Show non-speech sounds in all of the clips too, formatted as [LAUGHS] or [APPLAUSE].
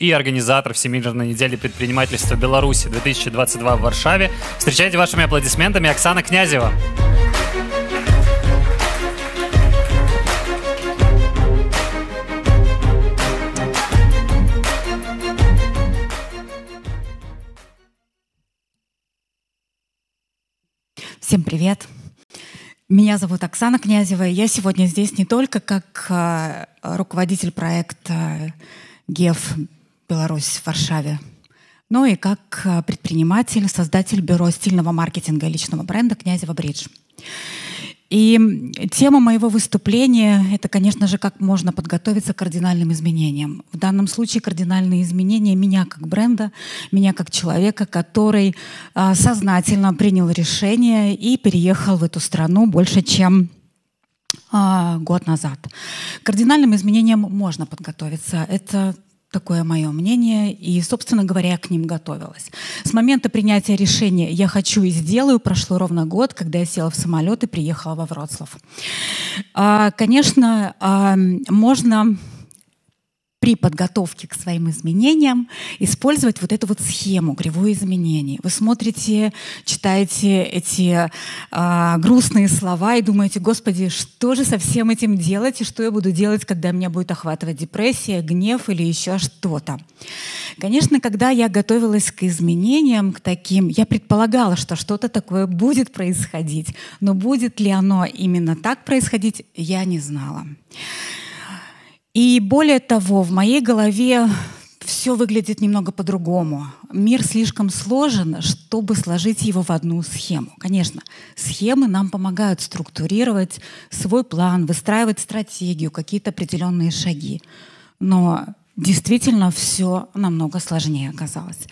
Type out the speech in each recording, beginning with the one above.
и организатор Всемирной недели предпринимательства Беларуси 2022 в Варшаве. Встречайте вашими аплодисментами Оксана Князева. Всем привет! Меня зовут Оксана Князева. Я сегодня здесь не только как э, руководитель проекта ГЕФ «Беларусь в Варшаве», но и как э, предприниматель, создатель бюро стильного маркетинга и личного бренда «Князева Бридж». И тема моего выступления — это, конечно же, как можно подготовиться к кардинальным изменениям. В данном случае кардинальные изменения меня как бренда, меня как человека, который а, сознательно принял решение и переехал в эту страну больше, чем а, год назад. К кардинальным изменениям можно подготовиться. Это Такое мое мнение, и, собственно говоря, я к ним готовилась. С момента принятия решения «я хочу и сделаю» прошло ровно год, когда я села в самолет и приехала во Вроцлав. А, конечно, а, можно при подготовке к своим изменениям использовать вот эту вот схему кривой изменений. Вы смотрите, читаете эти э, грустные слова и думаете, Господи, что же со всем этим делать и что я буду делать, когда меня будет охватывать депрессия, гнев или еще что-то. Конечно, когда я готовилась к изменениям, к таким, я предполагала, что что-то такое будет происходить, но будет ли оно именно так происходить, я не знала. И более того, в моей голове все выглядит немного по-другому. Мир слишком сложен, чтобы сложить его в одну схему. Конечно, схемы нам помогают структурировать свой план, выстраивать стратегию, какие-то определенные шаги. Но действительно все намного сложнее оказалось.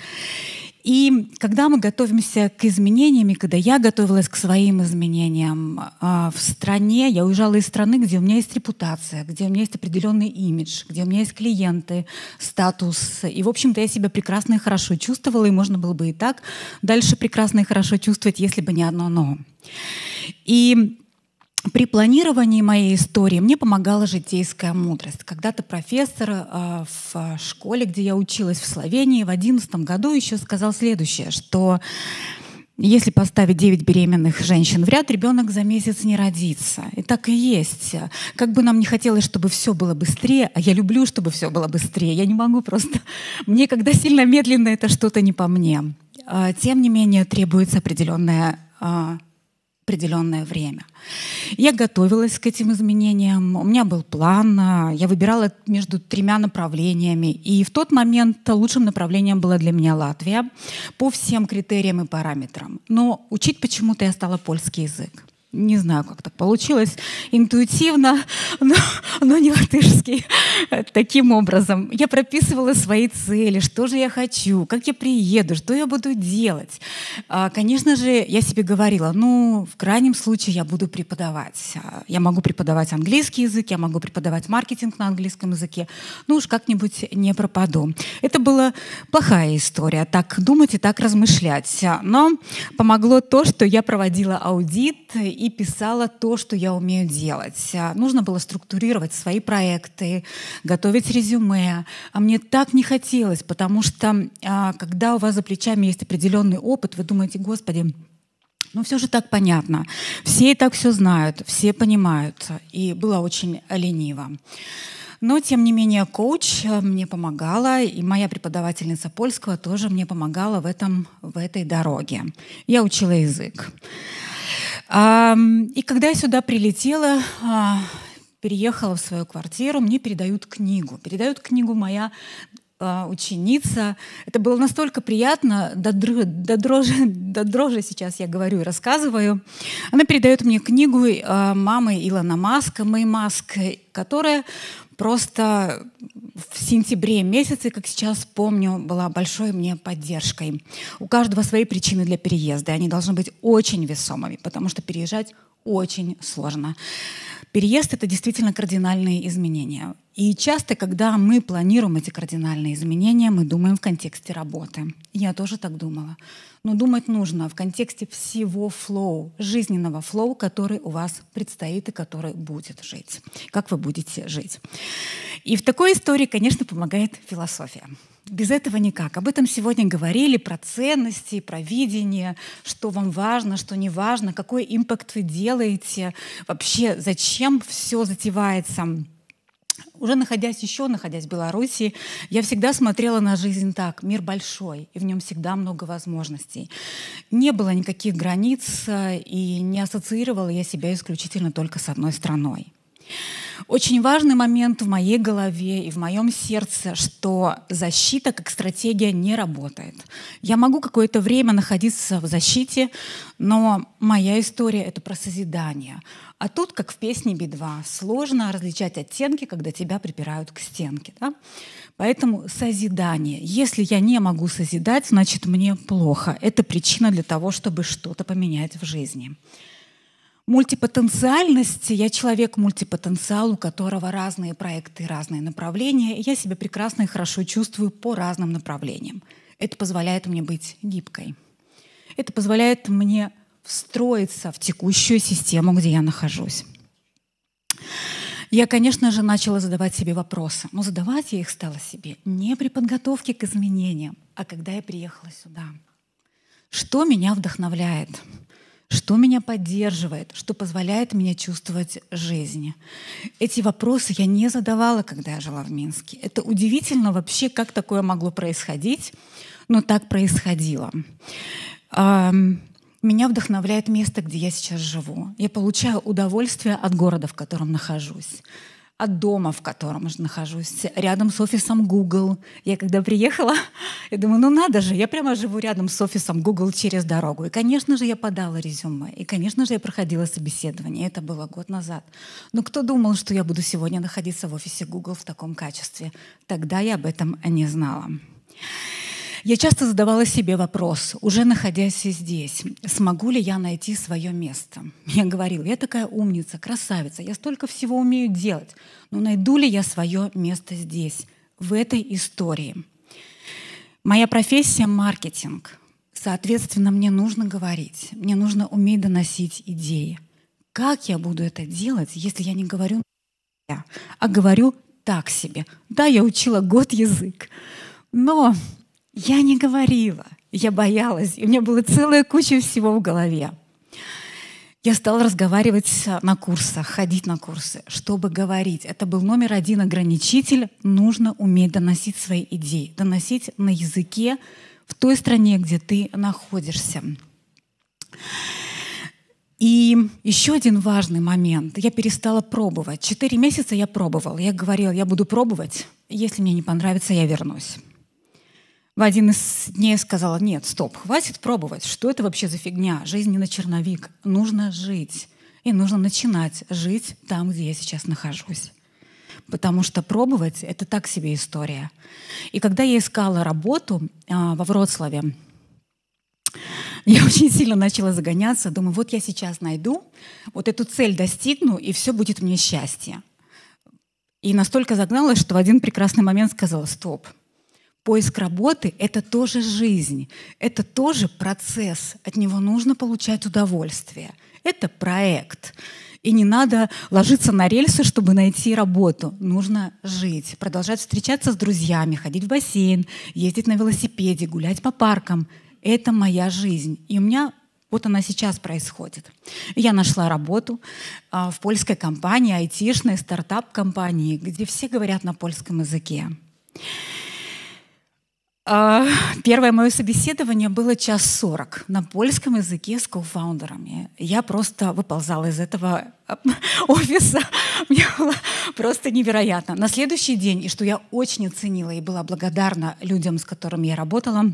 И когда мы готовимся к изменениям, и когда я готовилась к своим изменениям э, в стране, я уезжала из страны, где у меня есть репутация, где у меня есть определенный имидж, где у меня есть клиенты, статус. И, в общем-то, я себя прекрасно и хорошо чувствовала, и можно было бы и так дальше прекрасно и хорошо чувствовать, если бы не одно «но». И при планировании моей истории мне помогала житейская мудрость. Когда-то профессор э, в школе, где я училась в Словении, в одиннадцатом году еще сказал следующее, что если поставить 9 беременных женщин в ряд, ребенок за месяц не родится. И так и есть. Как бы нам не хотелось, чтобы все было быстрее, а я люблю, чтобы все было быстрее. Я не могу просто... Мне, когда сильно медленно, это что-то не по мне. А, тем не менее, требуется определенная а, определенное время. Я готовилась к этим изменениям, у меня был план, а, я выбирала между тремя направлениями, и в тот момент лучшим направлением была для меня Латвия по всем критериям и параметрам. Но учить почему-то я стала польский язык не знаю, как так получилось, интуитивно, [LAUGHS] но, но не латышский. Таким образом, я прописывала свои цели, что же я хочу, как я приеду, что я буду делать. А, конечно же, я себе говорила, ну, в крайнем случае я буду преподавать. А, я могу преподавать английский язык, я могу преподавать маркетинг на английском языке, ну уж как-нибудь не пропаду. Это была плохая история, так думать и так размышлять. Но помогло то, что я проводила аудит и писала то, что я умею делать. А, нужно было структурировать свои проекты, готовить резюме. А мне так не хотелось, потому что а, когда у вас за плечами есть определенный опыт, вы думаете, господи, ну, все же так понятно. Все и так все знают, все понимают. И было очень лениво. Но, тем не менее, коуч а, мне помогала, и моя преподавательница польского тоже мне помогала в, этом, в этой дороге. Я учила язык. И когда я сюда прилетела, а, переехала в свою квартиру, мне передают книгу. Передают книгу моя а, ученица. Это было настолько приятно, до, до, дрожи, [LAUGHS] до дрожи сейчас я говорю и рассказываю. Она передает мне книгу а, мамы Илона Маска, Мэй Маск, которая просто в сентябре месяце, как сейчас помню, была большой мне поддержкой. У каждого свои причины для переезда, и они должны быть очень весомыми, потому что переезжать очень сложно. Переезд — это действительно кардинальные изменения. И часто, когда мы планируем эти кардинальные изменения, мы думаем в контексте работы. Я тоже так думала. Но думать нужно в контексте всего flow, жизненного flow, который у вас предстоит и который будет жить. Как вы будете жить. И в такой истории, конечно, помогает философия. Без этого никак. Об этом сегодня говорили, про ценности, про видение, что вам важно, что не важно, какой импакт вы делаете, вообще зачем все затевается. Уже находясь еще, находясь в Беларуси, я всегда смотрела на жизнь так. Мир большой, и в нем всегда много возможностей. Не было никаких границ, э, и не ассоциировала я себя исключительно только с одной страной. Очень важный момент в моей голове и в моем сердце, что защита как стратегия не работает. Я могу какое-то время находиться в защите, но моя история — это про созидание. А тут, как в песне Би-2, сложно различать оттенки, когда тебя припирают к стенке. Да? Поэтому созидание. Если я не могу созидать, значит мне плохо. Это причина для того, чтобы что-то поменять в жизни. Мультипотенциальность. Я человек мультипотенциал, у которого разные проекты, разные направления. Я себя прекрасно и хорошо чувствую по разным направлениям. Это позволяет мне быть гибкой. Это позволяет мне встроиться в текущую систему, где я нахожусь. Я, конечно же, начала задавать себе вопросы, но задавать я их стала себе не при подготовке к изменениям, а когда я приехала сюда. Что меня вдохновляет? Что меня поддерживает, что позволяет мне чувствовать жизнь? Эти вопросы я не задавала, когда я жила в Минске. Это удивительно вообще, как такое могло происходить, но так происходило. Меня вдохновляет место, где я сейчас живу. Я получаю удовольствие от города, в котором нахожусь от дома, в котором же нахожусь, рядом с офисом Google. Я когда приехала, [LAUGHS] я думаю, ну надо же, я прямо живу рядом с офисом Google через дорогу. И, конечно же, я подала резюме. И, конечно же, я проходила собеседование. Это было год назад. Но кто думал, что я буду сегодня находиться в офисе Google в таком качестве? Тогда я об этом не знала. Я часто задавала себе вопрос, уже находясь здесь, смогу ли я найти свое место? Я говорила, я такая умница, красавица, я столько всего умею делать, но найду ли я свое место здесь, в этой истории? Моя профессия — маркетинг. Соответственно, мне нужно говорить, мне нужно уметь доносить идеи. Как я буду это делать, если я не говорю а говорю так себе? Да, я учила год язык, но я не говорила, я боялась, и у меня была целая куча всего в голове. Я стала разговаривать на курсах, ходить на курсы, чтобы говорить. Это был номер один ограничитель. Нужно уметь доносить свои идеи, доносить на языке в той стране, где ты находишься. И еще один важный момент. Я перестала пробовать. Четыре месяца я пробовала. Я говорила, я буду пробовать. Если мне не понравится, я вернусь в один из дней сказала, нет, стоп, хватит пробовать. Что это вообще за фигня? Жизнь не на черновик. Нужно жить. И нужно начинать жить там, где я сейчас нахожусь. Потому что пробовать — это так себе история. И когда я искала работу а, во Вроцлаве, я очень сильно начала загоняться. Думаю, вот я сейчас найду, вот эту цель достигну, и все будет мне счастье. И настолько загналась, что в один прекрасный момент сказала, стоп, Поиск работы — это тоже жизнь, это тоже процесс, от него нужно получать удовольствие. Это проект. И не надо ложиться на рельсы, чтобы найти работу. Нужно жить, продолжать встречаться с друзьями, ходить в бассейн, ездить на велосипеде, гулять по паркам. Это моя жизнь. И у меня вот она сейчас происходит. Я нашла работу а, в польской компании, айтишной, стартап-компании, где все говорят на польском языке. А, [LAUGHS] первое мое собеседование было час сорок на польском языке с кофаундерами. Я просто выползала из этого [LAUGHS] офиса. [LAUGHS] Мне было просто невероятно. На следующий день, и что я очень оценила и была благодарна людям, с которыми я работала,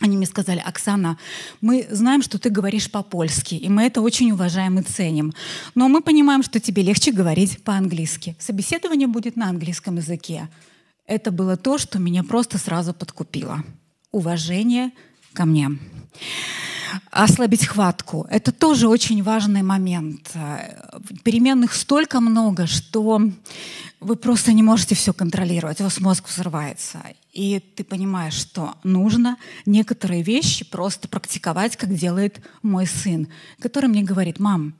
они мне сказали, Оксана, мы знаем, что ты говоришь по-польски, и мы это очень уважаем и ценим. Но мы понимаем, что тебе легче говорить по-английски. Собеседование будет на английском языке. Это было то, что меня просто сразу подкупило. Уважение ко мне. Ослабить хватку. Это тоже очень важный момент. Переменных столько много, что вы просто не можете все контролировать. У вас мозг взрывается. И ты понимаешь, что нужно некоторые вещи просто практиковать, как делает мой сын, который мне говорит, мам,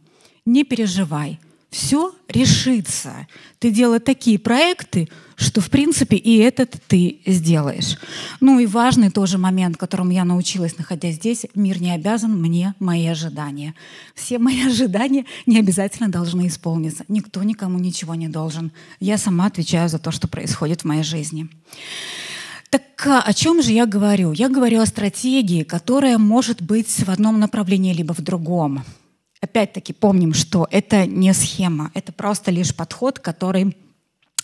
не переживай, все решится. Ты делаешь такие проекты, что, в принципе, и этот ты сделаешь. Ну и важный тоже момент, которому я научилась, находясь здесь, мир не обязан мне мои ожидания. Все мои [LAUGHS] ожидания не обязательно должны исполниться. Никто никому ничего не должен. Я сама отвечаю за то, что происходит в моей жизни. Так а, о чем же я говорю? Я говорю о стратегии, которая может быть в одном направлении либо в другом. Опять-таки помним, что это не схема, это просто лишь подход, который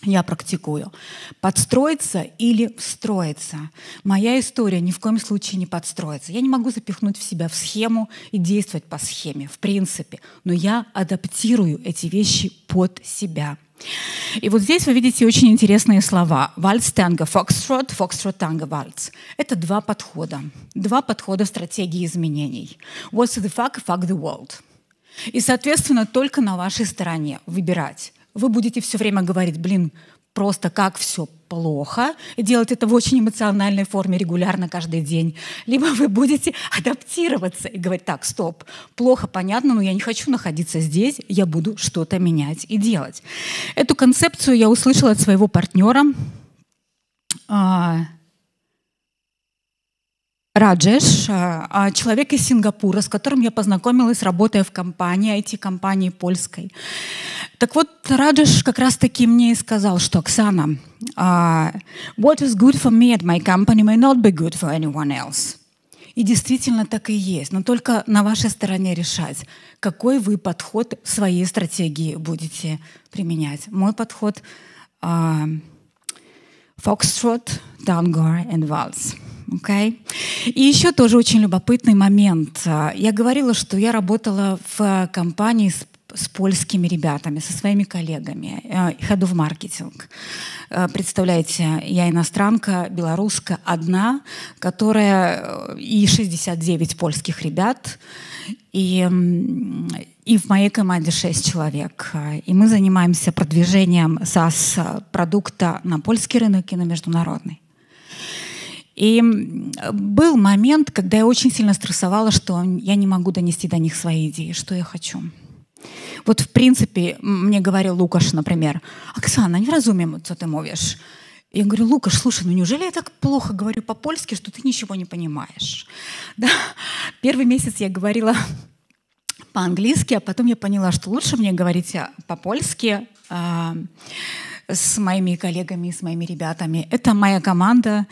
я практикую. Подстроиться или встроиться. Моя история ни в коем случае не подстроится. Я не могу запихнуть в себя в схему и действовать по схеме, в принципе. Но я адаптирую эти вещи под себя. И вот здесь вы видите очень интересные слова. Вальс, танго, фокстрот, фокстрот, танго, вальс. Это два подхода. Два подхода в стратегии изменений. What's the fuck, fuck the world. И, соответственно, только на вашей стороне выбирать. Вы будете все время говорить, блин, просто как все плохо, и делать это в очень эмоциональной форме регулярно каждый день. Либо вы будете адаптироваться и говорить, так, стоп, плохо, понятно, но я не хочу находиться здесь, я буду что-то менять и делать. Эту концепцию я услышала от своего партнера, а, Раджеш, а, а, человек из Сингапура, с которым я познакомилась, работая в компании, IT-компании польской. Так вот, Раджеш как раз-таки мне и сказал, что Оксана, uh, what is good for me at my company may not be good for anyone else. И действительно так и есть. Но только на вашей стороне решать, какой вы подход своей стратегии будете применять. Мой подход uh, Foxtrot, Tango and Waltz. Okay. И еще тоже очень любопытный момент. Я говорила, что я работала в компании с с польскими ребятами, со своими коллегами, ходу в маркетинг. Э, представляете, я иностранка, белоруска, одна, которая э, и 69 польских ребят, и, и в моей команде 6 человек. И мы занимаемся продвижением SaaS-продукта на польский рынок и на международный. И был момент, когда я очень сильно стрессовала, что я не могу донести до них свои идеи, что я хочу. Вот в принципе мне говорил Лукаш, например, «Оксана, не разумеем, что ты mówisz». Я говорю, Лукаш, слушай, ну неужели я так плохо говорю по-польски, что ты ничего не понимаешь? [LAUGHS] Да? Первый месяц я говорила [LAUGHS] по-английски, а потом я поняла, что лучше мне говорить по-польски э, с моими коллегами, с моими ребятами. Это моя команда,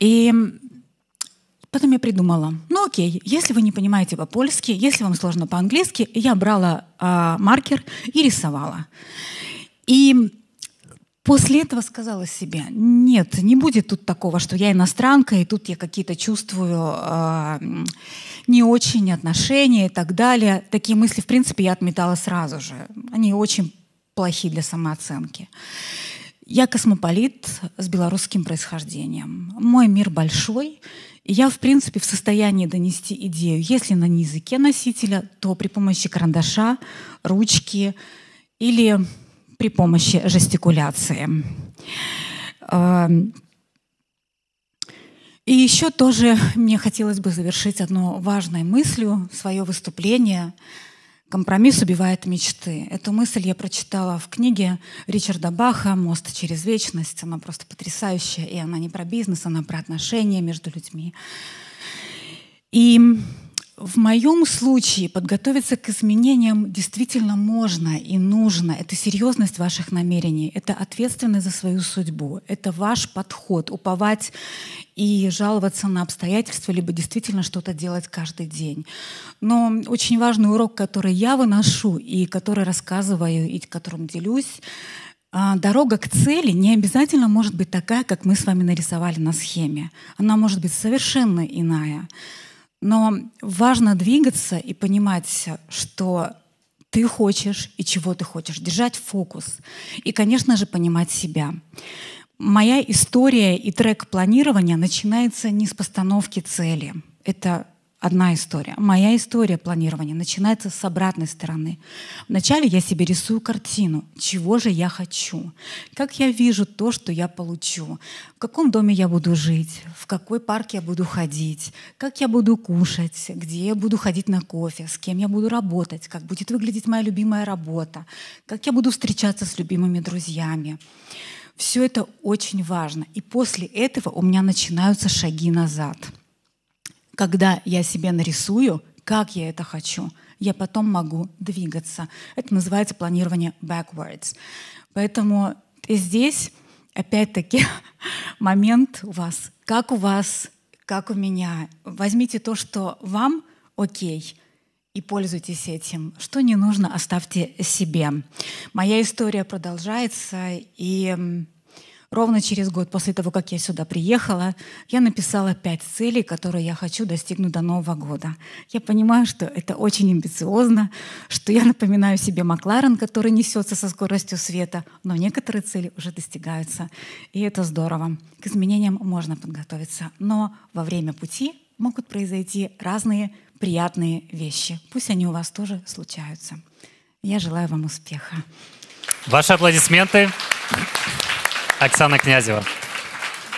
и потом я придумала, ну окей, если вы не понимаете по-польски, если вам сложно по-английски, я брала э, маркер и рисовала. И после этого сказала себе, нет, не будет тут такого, что я иностранка, и тут я какие-то чувствую э, не очень отношения и так далее. Такие мысли, в принципе, я отметала сразу же. Они очень плохи для самооценки. Я космополит с белорусским происхождением. Мой мир большой, и я, в принципе, в состоянии донести идею. Если на языке носителя, то при помощи карандаша, ручки или при помощи жестикуляции. Эм, и еще тоже мне хотелось бы завершить одной важной мыслью свое выступление – Компромисс убивает мечты. Эту мысль я прочитала в книге Ричарда Баха «Мост через вечность». Она просто потрясающая, и она не про бизнес, она про отношения между людьми. И в моем случае подготовиться к изменениям действительно можно и нужно. Это серьезность ваших намерений, это ответственность за свою судьбу, это ваш подход, уповать и жаловаться на обстоятельства, либо действительно что-то делать каждый день. Но очень важный урок, который я выношу и который рассказываю, и которым делюсь, а, Дорога к цели не обязательно может быть такая, как мы с вами нарисовали на схеме. Она может быть совершенно иная. Но важно двигаться и понимать, что ты хочешь и чего ты хочешь, держать фокус. И, конечно же, понимать себя. Моя история и трек планирования начинается не с постановки цели. Это одна история. Моя история планирования начинается с обратной стороны. Вначале я себе рисую картину, чего же я хочу, как я вижу то, что я получу, в каком доме я буду жить, в какой парк я буду ходить, как я буду кушать, где я буду ходить на кофе, с кем я буду работать, как будет выглядеть моя любимая работа, как я буду встречаться с любимыми друзьями. Все это очень важно. И после этого у меня начинаются шаги назад — когда я себе нарисую, как я это хочу, я потом могу двигаться. Это называется планирование backwards. Поэтому здесь, опять-таки, [LAUGHS] момент у вас, как у вас, как у меня. Возьмите то, что вам окей, и пользуйтесь этим. Что не нужно, оставьте себе. Моя история продолжается, и Ровно через год после того, как я сюда приехала, я написала пять целей, которые я хочу достигнуть до Нового года. Я понимаю, что это очень амбициозно, что я напоминаю себе Макларен, который несется со скоростью света, но некоторые цели уже достигаются, и это здорово. К изменениям можно подготовиться, но во время пути могут произойти разные приятные вещи. Пусть они у вас тоже случаются. Я желаю вам успеха. Ваши аплодисменты. Оксана Князева.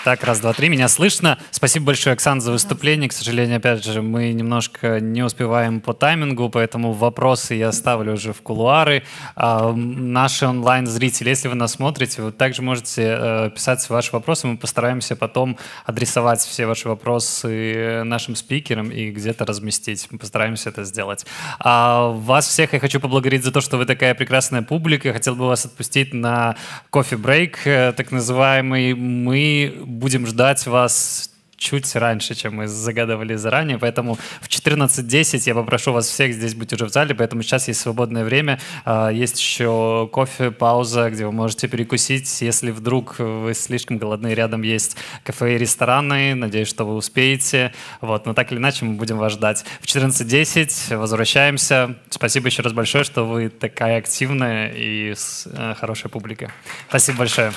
Так, раз, два, три. Меня слышно. Спасибо большое, Оксана, за выступление. К сожалению, опять же, мы немножко не успеваем по таймингу, поэтому вопросы я оставлю уже в кулуары. А, наши онлайн-зрители, если вы нас смотрите, вы также можете э, писать ваши вопросы. Мы постараемся потом адресовать все ваши вопросы нашим спикерам и где-то разместить. Мы постараемся это сделать. А вас всех я хочу поблагодарить за то, что вы такая прекрасная публика. Хотел бы вас отпустить на кофе-брейк, э, так называемый. Мы будем ждать вас чуть раньше, чем мы загадывали заранее, поэтому в 14.10 я попрошу вас всех здесь быть уже в зале, поэтому сейчас есть свободное время, а, есть еще кофе, пауза, где вы можете перекусить, если вдруг вы слишком голодны, рядом есть кафе и рестораны, надеюсь, что вы успеете, вот, но так или иначе мы будем вас ждать. В 14.10 возвращаемся, спасибо еще раз большое, что вы такая активная и э, хорошая публика. Спасибо большое.